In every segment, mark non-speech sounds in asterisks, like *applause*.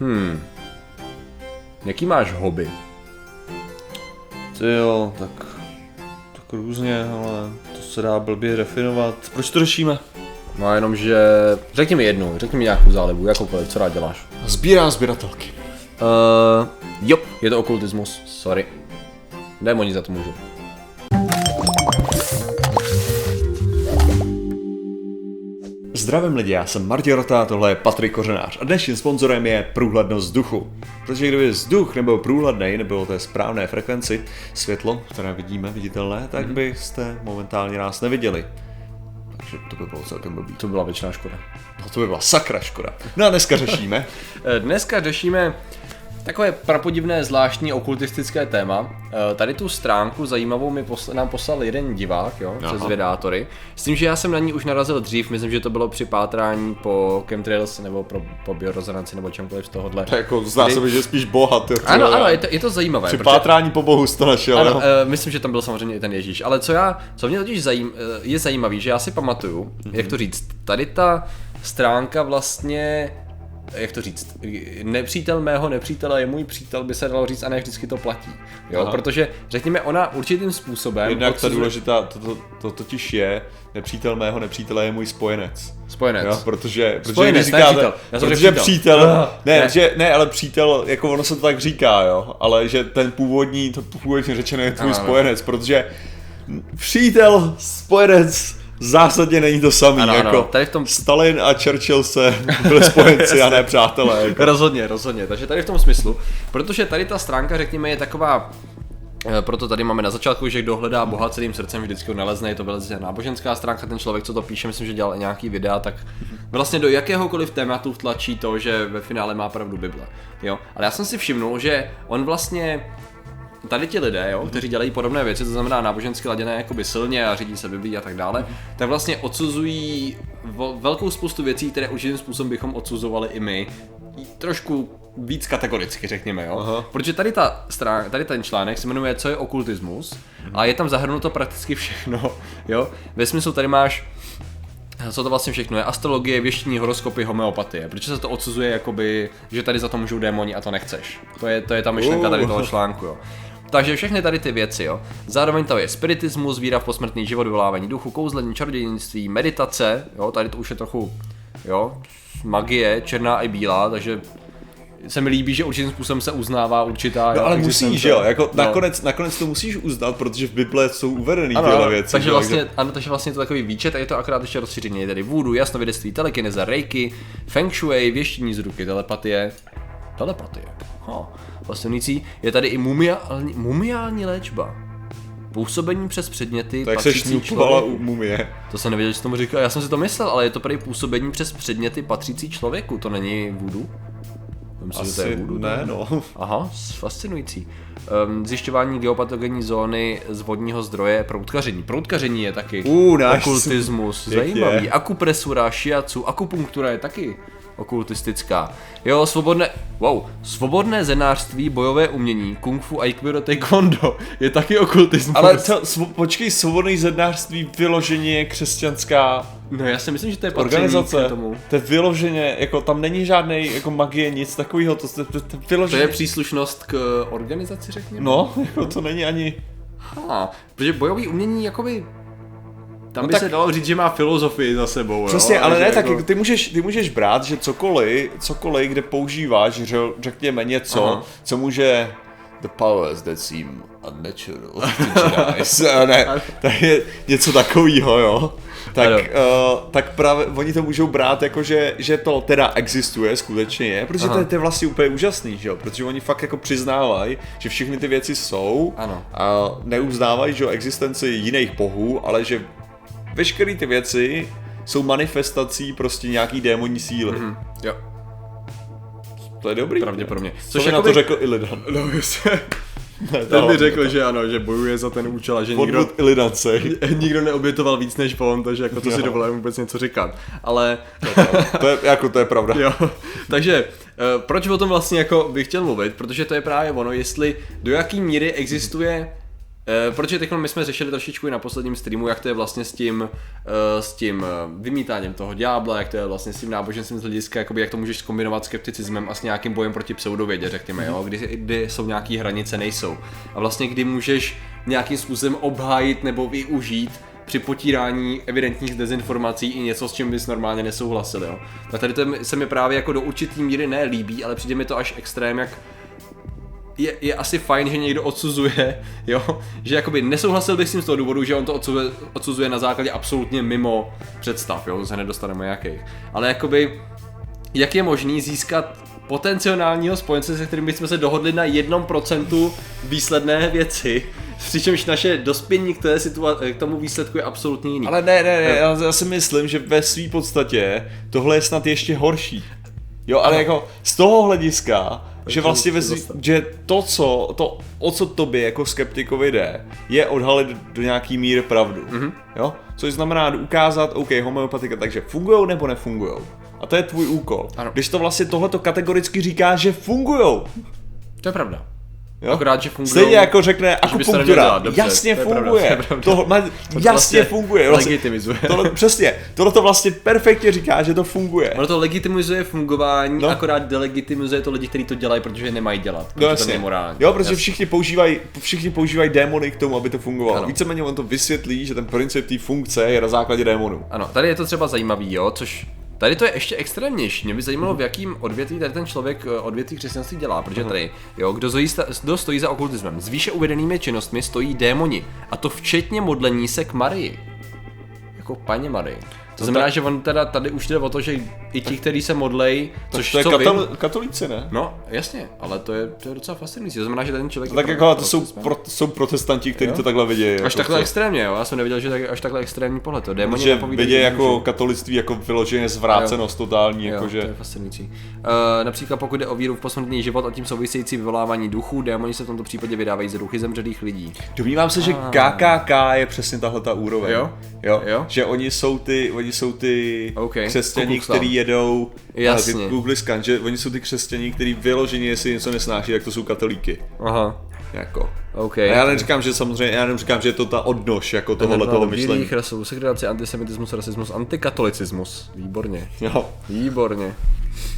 Hmm. Jaký máš hobby? Ty jo, tak, tak různě, ale to se dá blbě definovat. Proč to řešíme? No jenom, že... Řekni mi jednu, řekni mi nějakou zálibu, jakoukoliv, co rád děláš. Sbírám sběratelky. Uh, jo, je to okultismus, sorry. Démoni za to můžu. Zdravím lidi, já jsem Martin Rota, tohle je Patrik Kořenář a dnešním sponzorem je průhlednost vzduchu. Protože kdyby vzduch nebyl průhledný, nebylo té správné frekvenci, světlo, které vidíme, viditelné, tak byste momentálně nás neviděli. Takže to by bylo celkem blbý. To byla většiná škoda. No to by byla sakra škoda. No a dneska řešíme. *laughs* Dneska řešíme takové prapodivné zvláštní okultistické téma. Eh, Tady tu stránku zajímavou mi posl- nám poslal jeden divák, jo, přes Aha. Vědátory. S tím, že já jsem na ní už narazil dřív, myslím, že to bylo při pátrání po chemtrails nebo pro, po biorezonanci nebo čemkoliv z tohohle. To jako zdá Kdy- se mi, že spíš bohat. Jo, Ano, ano, je to, je to zajímavé. Při protože- pátrání po bohu to našel, Ano, uh, myslím, že tam byl samozřejmě i ten Ježíš. Ale co já, co mě totiž zajím, eh, je zajímavý, že já si pamatuju, mm-hmm. jak to říct, tady ta stránka vlastně, jak to říct, nepřítel mého nepřítele je můj přítel, by se dalo říct, a ne vždycky to platí. Jo, Aha. protože řekněme, ona určitým způsobem Jednak ta odsuzuje- důležitá, to, to, to totiž je, nepřítel mého nepřítele je můj spojenec. Spojenec. Jo, protože, protože Spojenec, když ne říkáte, přítel. Já protože přítel, přítel. ne, Ne. Že, ne, ale přítel, jako ono se to tak říká, jo, ale že ten původní, to původně řečeno je tvůj ano. spojenec, protože přítel, spojenec, v zásadě není to samý, Ano, ano, jako tady v tom- Stalin a Churchill se byli spojenci a *laughs* ne přátelé. Jako. Rozhodně, rozhodně. Takže tady v tom smyslu, protože tady ta stránka, řekněme, je taková eh, proto tady máme na začátku, že kdo hledá Boha celým srdcem, vždycky ho nalezne, je to velice náboženská stránka, ten člověk, co to píše, myslím, že dělal i nějaký videa, tak vlastně do jakéhokoliv tématu tlačí to, že ve finále má pravdu Bible. Jo? Ale já jsem si všimnul, že on vlastně tady ti lidé, jo, kteří dělají podobné věci, to znamená nábožensky laděné jakoby silně a řídí se Biblí a tak dále, tak vlastně odsuzují velkou spoustu věcí, které určitým způsobem bychom odsuzovali i my, trošku víc kategoricky, řekněme, jo. Aha. Protože tady, ta strán, tady ten článek se jmenuje Co je okultismus a je tam zahrnuto prakticky všechno, jo. Ve smyslu tady máš co to vlastně všechno je? Astrologie, věštění, horoskopy, homeopatie. Proč se to odsuzuje, jakoby, že tady za to můžou démoni a to nechceš? To je, to je ta myšlenka tady toho článku, jo. Takže všechny tady ty věci, jo. Zároveň to je spiritismus, víra v posmrtný život, vyvolávání duchu, kouzlení, čarodějnictví, meditace, jo, tady to už je trochu, jo, magie, černá i bílá, takže se mi líbí, že určitým způsobem se uznává určitá No ale musíš, jo, jako No. nakonec, nakonec to musíš uznat, protože v Bible jsou uvedený Ano, tyhle věci. takže vlastně, ano, takže vlastně je to takový výčet a je to akorát ještě rozšíření. Je tady voodoo, jasnovědectví, telekineza, reiki, feng shui, věštění z ruky, telepatie, telepatie, ha, fascinující. Je tady i mumiální, mumiální léčba. Působení přes předměty Tak se člověku. u mumie. To jsem nevěděl, že tomu říká. Já jsem si to myslel, ale je to prý působení přes předměty patřící člověku. To není voodoo? Myslím, že to je Asi voodoo. ne, no. Aha, fascinující. Um, zjišťování geopatogenní zóny z vodního zdroje, proutkaření. Proutkaření je taky Uh, okultismus, zajímavý. Akupresura, šiacu, akupunktura je taky okultistická. Jo, svobodné, wow, svobodné zenářství, bojové umění, kung fu, aikido, taekwondo je taky okultismus. Ale co, svo, počkej, svobodný zednářství vyloženě je křesťanská No já si myslím, že to je organizace. k tomu. To je vyloženě, jako tam není žádný jako magie, nic takového, to, to, to, to To vyloženě... je příslušnost k organizaci, řekněme? No, jako to není ani... Ha, protože bojový umění, jakoby... Tam No by tak- se dalo říct, že má filozofii za sebou, Přesně, jo? ale ne, tak jako- ty můžeš, ty můžeš brát, že cokoliv, cokoliv, kde používáš, řekněme něco, Aha. co může the powers that seem unnatural to ne, tak je něco takového, jo. Tak, Ano. uh, tak právě oni to můžou brát jako, že, že to teda existuje, skutečně je, protože to je, to je vlastně úplně úžasný, že jo, protože oni fakt jako přiznávají, že všechny ty věci jsou Ano. a neuznávají, že jo, existenci jiných bohů, ale že veškeré ty věci jsou manifestací prostě nějaký démonní síly. Mm-hmm. Jo, To je dobrý. pravděpodobně. Což na to řekl Illidan. No, jestli... *laughs* Ne, to Ten by řekl, to. že ano, že bojuje za ten účel a že nikdo, Illidance. *laughs* nikdo neobětoval víc než on, takže jako to si Jo. dovolím vůbec něco říkat. Ale to je, jako to je pravda. *laughs* Jo, takže eh, proč o tom vlastně jako bych chtěl mluvit, protože to je právě ono, jestli do jaký míry existuje E, protože teď my jsme řešili trošičku i na posledním streamu, jak to je vlastně s tím, e, s tím e, vymítáním toho ďábla, jak to je vlastně s tím náboženstvím z hlediska, jakoby, jak to můžeš kombinovat skepticismem a s nějakým bojem proti pseudovědě, řekněme, jo? Kdy, kdy jsou nějaké hranice, nejsou. A vlastně kdy můžeš nějakým způsobem obhájit nebo využít při potírání evidentních dezinformací i něco, s čím bys normálně nesouhlasil, jo. Tak tady to se mi právě jako do určitý míry nelíbí, ale přijde mi to až extrém, jak je, je asi fajn, že někdo odsuzuje, jo, že jakoby nesouhlasil bych s tím z toho důvodu, že on to odsuzuje, odsuzuje na základě absolutně mimo představ, jo, to se nedostaneme jakých. Ale jakoby, jak je možný získat potenciálního spojence, se kterým bychom se dohodli na jednom procentu výsledné věci, přičemž naše dospění k, té situa- k tomu výsledku je absolutně jiný. Ale ne, ne, ne, já, já si myslím, že ve své podstatě tohle je snad ještě horší. Jo, ale jako z toho hlediska, že vlastně ve, že to, co, to, o co tobě jako skeptikovi jde, je odhalit do nějaký míry pravdu. Mm-hmm. Jo? Což znamená ukázat, OK, homeopatika, takže fungují nebo nefungují. A to je tvůj úkol. Ano. Když to vlastně tohleto kategoricky říká, že fungují. To je pravda. Jo? Akorát, že funguje. Stejně jako řekne akupunktura, jasně to funguje. Pravda, to, to má, jasně vlastně funguje. Vlastně, legitimizuje. Tohle, přesně, tohle to vlastně perfektně říká, že to funguje. Ono to legitimizuje fungování, no. akorát delegitimizuje to lidi, kteří to dělají, protože nemají dělat. No, jasně. to je morální. Jo, protože jasně. všichni používají, všichni používají démony k tomu, aby to fungovalo. Víceméně on to vysvětlí, že ten princip té funkce je na základě démonů. Ano, tady je to třeba zajímavý, jo, což Tady to je ještě extrémnější. Mě by zajímalo, v jakým odvětví tady ten člověk eh, odvětví křesťanství dělá, protože tady, jo, kdo, zojí, kdo stojí za okultismem. S výše uvedenými činnostmi stojí démoni, a to včetně modlení se k Marii. Jako paně Marii. To znamená, tak... že on teda tady už jde o to, že i ti, kteří se modlej, což to je katol- vím, katolíci, ne? No, jasně, ale to je, to je docela fascinující. To znamená, že ten člověk. Tak jako to jsou, pro, jsou protestanti, kteří to takhle vidějí. Až jako takhle co? extrémně, jo. Já jsem neviděl, že tak, až takhle extrémní pohled. To démoni že vidějí jako že... katolictví jako vyloženě zvrácenost jo. totální. Jo, jako, že... to je fascinující. Uh, například pokud jde o víru v posmrtný život a tím související vyvolávání duchů, démoni se v tomto případě vydávají z duchy zemřelých lidí. Domnívám se, že KKK je přesně tahle ta úroveň. Jo? Jo? jo? Že oni jsou ty, oni jsou ty okay. křesťaní, kteří jedou Jasně. Google scan, že oni jsou ty křesťaní, kteří vyloženě, jestli něco nesnáší, tak to jsou katolíky. Aha. Jako. Okay, a já neříkám, že samozřejmě, já neříkám, že je to ta odnož jako tohohle toho myšlení. Bílých rasů, segregaci, antisemitismus, rasismus, antikatolicismus. Výborně. Jo. Výborně.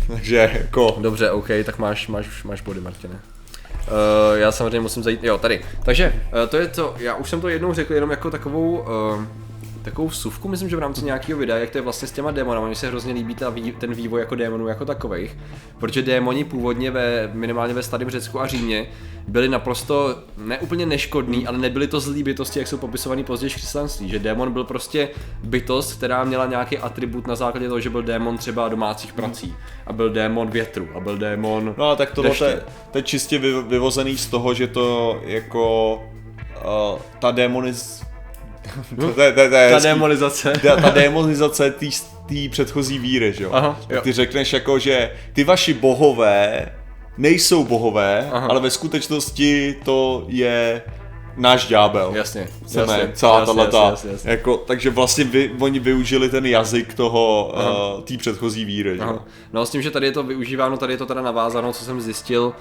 Takže jako... Dobře, OK, tak máš, máš, máš body, Martine. Uh, já samozřejmě musím zajít, jo, tady. Takže, uh, to je to, já už jsem to jednou řekl jenom jako takovou uh, takovou vsuvku, myslím, že v rámci nějakého videa, jak to je vlastně s těma démonama. Mně se hrozně líbí ta, ten vývoj jako démonů jako takových, protože démoni původně ve, minimálně ve starém Řecku a Římě byli naprosto neúplně neškodní, ale nebyly to zlý bytosti, jak jsou popisovaný později v křesťanství, že démon byl prostě bytost, která měla nějaký atribut na základě toho, že byl démon třeba domácích prací a byl démon větru a byl démon No a tak tohle je, to je čistě vyvozený z toho, že to jako uh, ta démoniz, *laughs* to, to, to, to, to je ta demonizace. Ta, ta demonizace té předchozí víry, že jo? Aha, jo. Ty řekneš jako, že ty vaši bohové nejsou bohové, Aha. ale ve skutečnosti to je náš ďábel. Jasně, Chceme, jasně, celá jasně, tato, jasně, jasně. Jako, takže vlastně vy, oni využili ten jazyk toho, uh, té předchozí víry. Že? No s tím, že tady je to využíváno, tady je to teda navázáno, co jsem zjistil,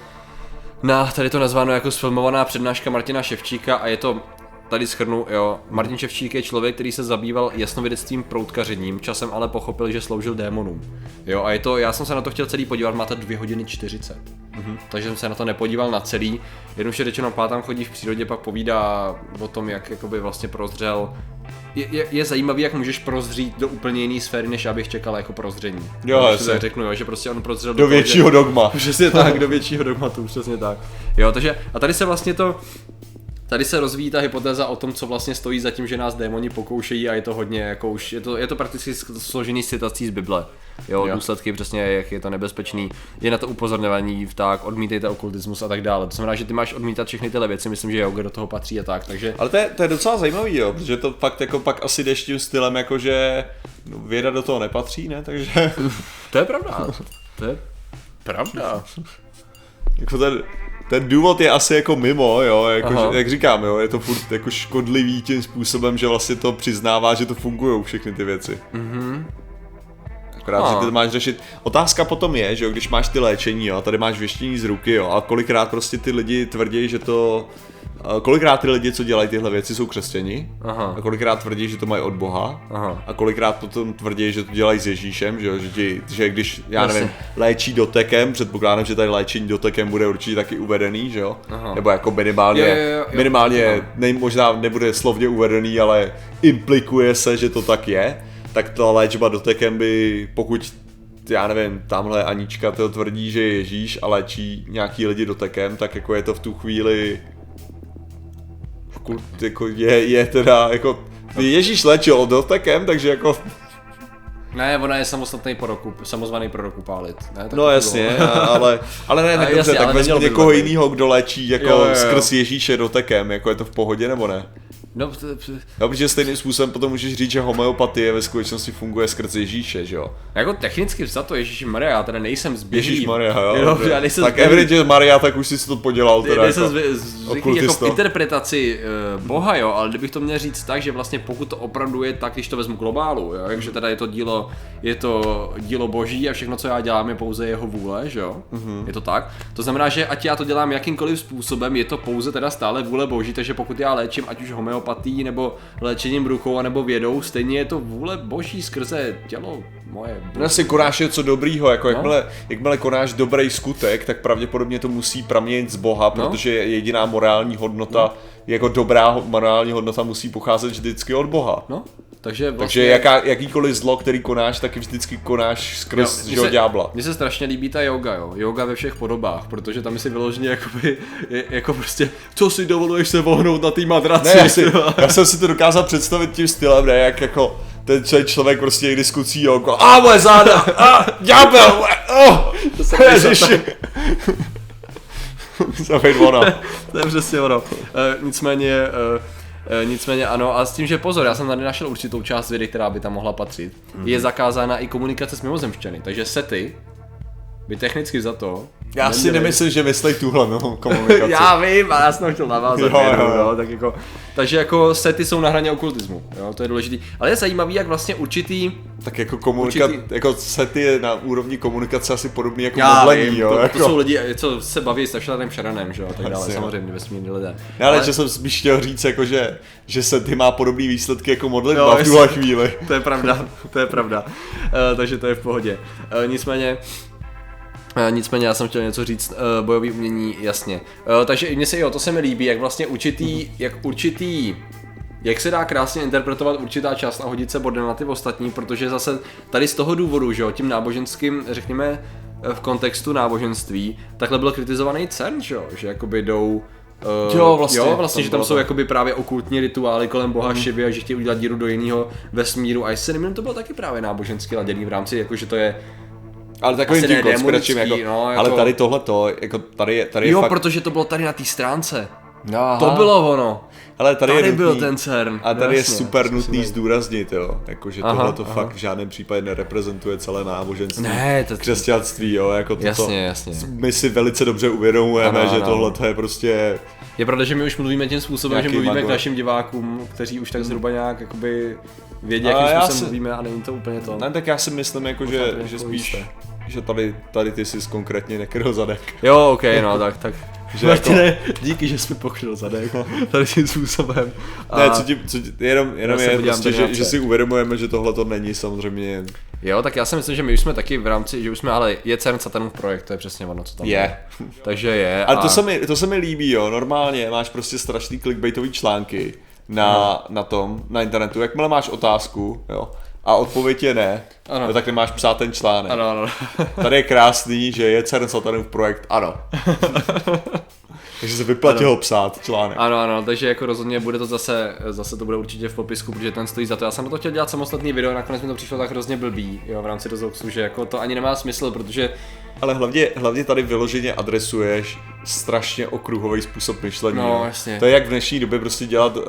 na tady to nazváno jako sfilmovaná přednáška Martina Ševčíka a je to tady schrnu, jo, Martin Ševčík je člověk, který se zabýval jasnovědectvím proutkařením, časem ale pochopil, že sloužil démonům. Jo, a je to, já jsem se na to chtěl celý podívat, máte 2 hodiny 40. Mm-hmm. Takže jsem se na to nepodíval na celý. Jednoduše řečeno, pátám chodí v přírodě, pak povídá o tom, jak jakoby vlastně prozřel je, je, je zajímavý, jak můžeš prozřít do úplně jiné sféry, než abych čekal jako prozření. Jo, já tak řeknu, jo, že prostě on prozřel do, do většího dogma. *laughs* Přesně tak, *laughs* do většího dogmatu, přesně tak. Jo, takže a tady se vlastně to Tady se rozvíjí ta hypotéza o tom, co vlastně stojí za tím, že nás démoni pokoušejí a je to hodně jako už, je to, je to prakticky složený citací z Bible. Jo, jo, důsledky přesně, jak je to nebezpečný. Je na to upozorňování, tak odmítejte okultismus a tak dále. To znamená, že ty máš odmítat všechny tyhle věci, myslím, že yoga do toho patří a tak, takže... Ale to je, to je docela zajímavý, jo, protože to fakt jako pak asi jdeš tím stylem, jako že no, věda do toho nepatří, ne, takže... to je pravda, to je pravda. *laughs* jako ten, ten důvod je asi jako mimo, jo, jako, že, jak říkám, jo, je to furt jako škodlivý tím způsobem, že vlastně to přiznává, že to fungují všechny ty věci. Mhm. Akorát, že ty to máš řešit. Otázka potom je, že jo, když máš ty léčení, jo, tady máš věštění z ruky, jo, a kolikrát prostě ty lidi tvrdí, že to A kolikrát ty lidi, co dělají tyhle věci, jsou křesťani Aha. a kolikrát tvrdí, že to mají od Boha Aha. a kolikrát potom tvrdí, že to dělají s Ježíšem, že, jo? že, ti, že když, já Jasně. nevím, léčí dotekem, předpokládám, že tady léčení dotekem bude určitě taky uvedený, že jo? Aha. Nebo jako minimálně, Jo, jo, jo, jo. minimálně Aha. ne, možná nebude slovně uvedený, ale implikuje se, že to tak je, tak ta léčba dotekem by, pokud já nevím, tamhle Anička to tvrdí, že je Ježíš a léčí nějaký lidi dotekem, tak jako je to v tu chvíli kult, jako je, je teda jako Ježíš léčil dotekem, takže jako Ne, ona je samostatný prorok, samozvaný prorok upálit. Ne, tak No to jasně, ale, ale ne, *laughs* tak dobře, jasně, tak vezmi někoho jiného, kdo léčí jako Jo, jo, jo. skrz Ježíše dotekem, jako je to v pohodě nebo ne? No, No, protože stejným způsobem potom můžeš říct, že homeopatie ve skutečnosti funguje skrz Ježíše, že jo? jako technicky za to Ježíši Maria, já teda nejsem zběžný. Ježíš Maria, jo? jo já nejsem tak zběhlý- evidentně Maria, tak už jsi si to podělal teda nejsem jako, zvyklý jako v interpretaci uh, Boha, jo, ale kdybych to měl říct tak, že vlastně pokud to opravdu je tak, když to vezmu globálu, jo, takže teda je to dílo, je to dílo boží a všechno, co já dělám, je pouze jeho vůle, že jo, Mhm. je to tak. To znamená, že ať já to dělám jakýmkoliv způsobem, je to pouze teda stále vůle boží, takže pokud já léčím, ať už homeopatí nebo léčením rukou, nebo vědou, stejně je to vůle boží skrze tělo moje. No asi konáš něco dobrýho, jako No. jakmile, jakmile konáš dobrý skutek, tak pravděpodobně to musí praměnit z Boha, No. protože jediná morální hodnota, jako dobrá morální hodnota musí pocházet vždycky od Boha. No, takže vlastně... Takže jaká, jakýkoliv zlo, který konáš, taky vždycky konáš skrz jo, se- ďábla. Mně se strašně líbí ta yoga, jo. Yoga ve všech podobách, protože tam si vyloženě jakoby, jako prostě, co si dovoluješ se vohnout na té madraci. Ne, já, si, já jsem si to dokázal představit tím stylem, ne, jak jako ten člověk prostě někdy zkucí jogo, a moje záda, a ďábel, oh, To se ježiši. Zavejď *laughs* ono. *laughs* to je přesně ono. E, nicméně, e, nicméně ano, a s tím, že pozor, já jsem tady našel určitou část vědy, která by tam mohla patřit. Mhm. Je zakázána i komunikace s mimozemšťany, takže sety by technicky za to Já si neměly- nemyslím, že myslej tuhle no, *laughs* komunikaci. Já vím, ale já jsem to chtěl navázat, Jo, jo, jo, jo, jo. tak jako, takže jako sety jsou na hraně okultismu, jo, to je důležitý. Ale je zajímavý, jak vlastně určitý, Tak jako komunika, Určitý- jako sety je na úrovni komunikace asi podobný jako já modlení, vím, jo, to, jako. to, jsou lidi, co se baví s Tašladem Šaranem, že jo, a tak dále, Asi samozřejmě vesmírní lidé. Ne, ale, že jsem spíš chtěl říct, jako, že, že sety má podobný výsledky jako Jo, modlitba v jestli- tuhle chvíli. to je pravda, to je pravda, uh, takže to je v pohodě. Uh, nicméně, Uh, nicméně já jsem chtěl něco říct, uh, bojový umění, jasně. Uh, takže mně se jo, to se mi líbí, jak vlastně určitý, jak určitý jak se dá krásně interpretovat určitá část a hodit se bodem na ty ostatní, protože zase tady z toho důvodu, že jo, tím náboženským, řekněme, eh, v kontextu náboženství, takhle byl kritizovaný CERN, že jo, že jakoby jdou Uh, Jo, vlastně, jo, vlastně, že tam jsou to. jakoby právě okultní rituály kolem boha mm. Šivy a že chtějí udělat díru do jiného vesmíru a jestli se nemýlím, to bylo taky právě nábožensky laděný v rámci, jako že to je Ale takovým Asi tím konspiračním, jako, no, jako- ale tady tohle to, jako tady je, tady je jo, fakt, protože to bylo tady na té stránce. Aha. To bylo ono. ale tady, Tady je byl nutný, ten CERN. A tady Jasně, je super to nutný zdůraznit, jo, jako, že tohle to fakt v žádném případě nereprezentuje celé náboženství. Ne, to- křesťanství, jo, jako toto. Jasně, jasně. My si velice dobře uvědomujeme, Ano, že tohle to je prostě Je pravda, že my už mluvíme tím způsobem, že mluvíme magor. k našim divákům, kteří už tak zhruba nějak jakoby vědí, jakým způsobem si- mluvíme a není to úplně to. Ne, tak já si myslím, jako, že, že jako spíš, jisté. Že tady, tady ty jsi konkrétně nekryl zadek. Jo, ok, no, tak, tak. Že Martine, díky, že jsi mi pokryl zadek *laughs* tady tím způsobem. A, Ne, co ti, co ti, jenom, jenom je prostě, že, že si uvědomujeme, že tohle to není samozřejmě Jo, tak já si myslím, že my už jsme taky v rámci, že už jsme, ale je CERN satanův projekt, to je přesně ono, co tam Je. Takže je. Ale a... to se, mi, to se mi líbí, jo, normálně máš prostě strašný clickbaitový články na, No. na tom, na internetu, jakmile máš otázku, jo, a odpověď je ne, Ano. no, tak nemáš psát ten článek. Ano, ano. Tady je krásný, že je CERN Satanův projekt, ano. *laughs* Takže se vyplatí ho psát článek. Ano, ano, takže jako rozhodně bude to zase, zase to bude určitě v popisku, protože ten stojí za to. Já jsem na to chtěl dělat samostatný video, nakonec mi to přišlo tak hrozně blbý, jo, v rámci rozhovoru, že jako to ani nemá smysl, protože Ale hlavně, hlavně tady vyloženě adresuješ strašně okruhový způsob myšlení. No, jo. jasně. To je jak v dnešní době prostě dělat uh,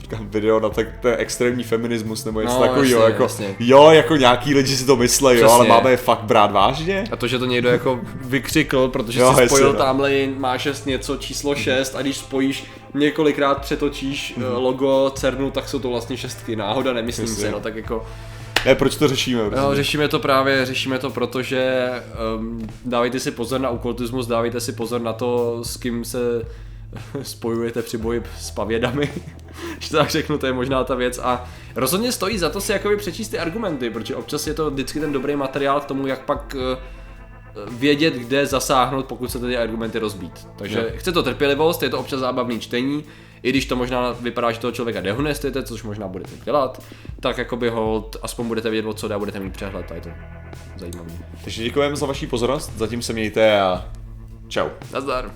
říkám, video na tak, ten extrémní feminismus nebo něco No, takového. jasně, Jako, jasně. jo, jako nějaký lidi si to myslej, jo, ale máme je fakt brát vážně. a to, že to někdo jako vykřikl, protože Jo, si jasně, spojil no. tamhle má šest něco číslo 6 a když spojíš několikrát přetočíš Mhm. mm logo CERNu, tak jsou to vlastně šestky, náhoda, nemyslím Jasně. si, no tak jako Ne, proč to řešíme? Prostě? řešíme to právě, řešíme to, protože um, dávejte si pozor na okultismus, dávejte si pozor na to, s kým se *laughs* spojujete při boji s pavědami, *laughs* že tak řeknu, to je možná ta věc a rozhodně stojí za to si jakoby přečíst ty argumenty, protože občas je to vždycky ten dobrý materiál k tomu, jak pak eh, vědět, kde zasáhnout, pokud se ty argumenty rozbít. Takže Jo. chce to trpělivost, je to občas zábavný čtení, i když to možná vypadá, že toho člověka dehonestujete, což možná budete dělat, tak jakoby hold, aspoň budete vědět, o co jde a budete mít přehled a je to zajímavý. Takže děkujeme za vaši pozornost, zatím se mějte a čau. Nazdar.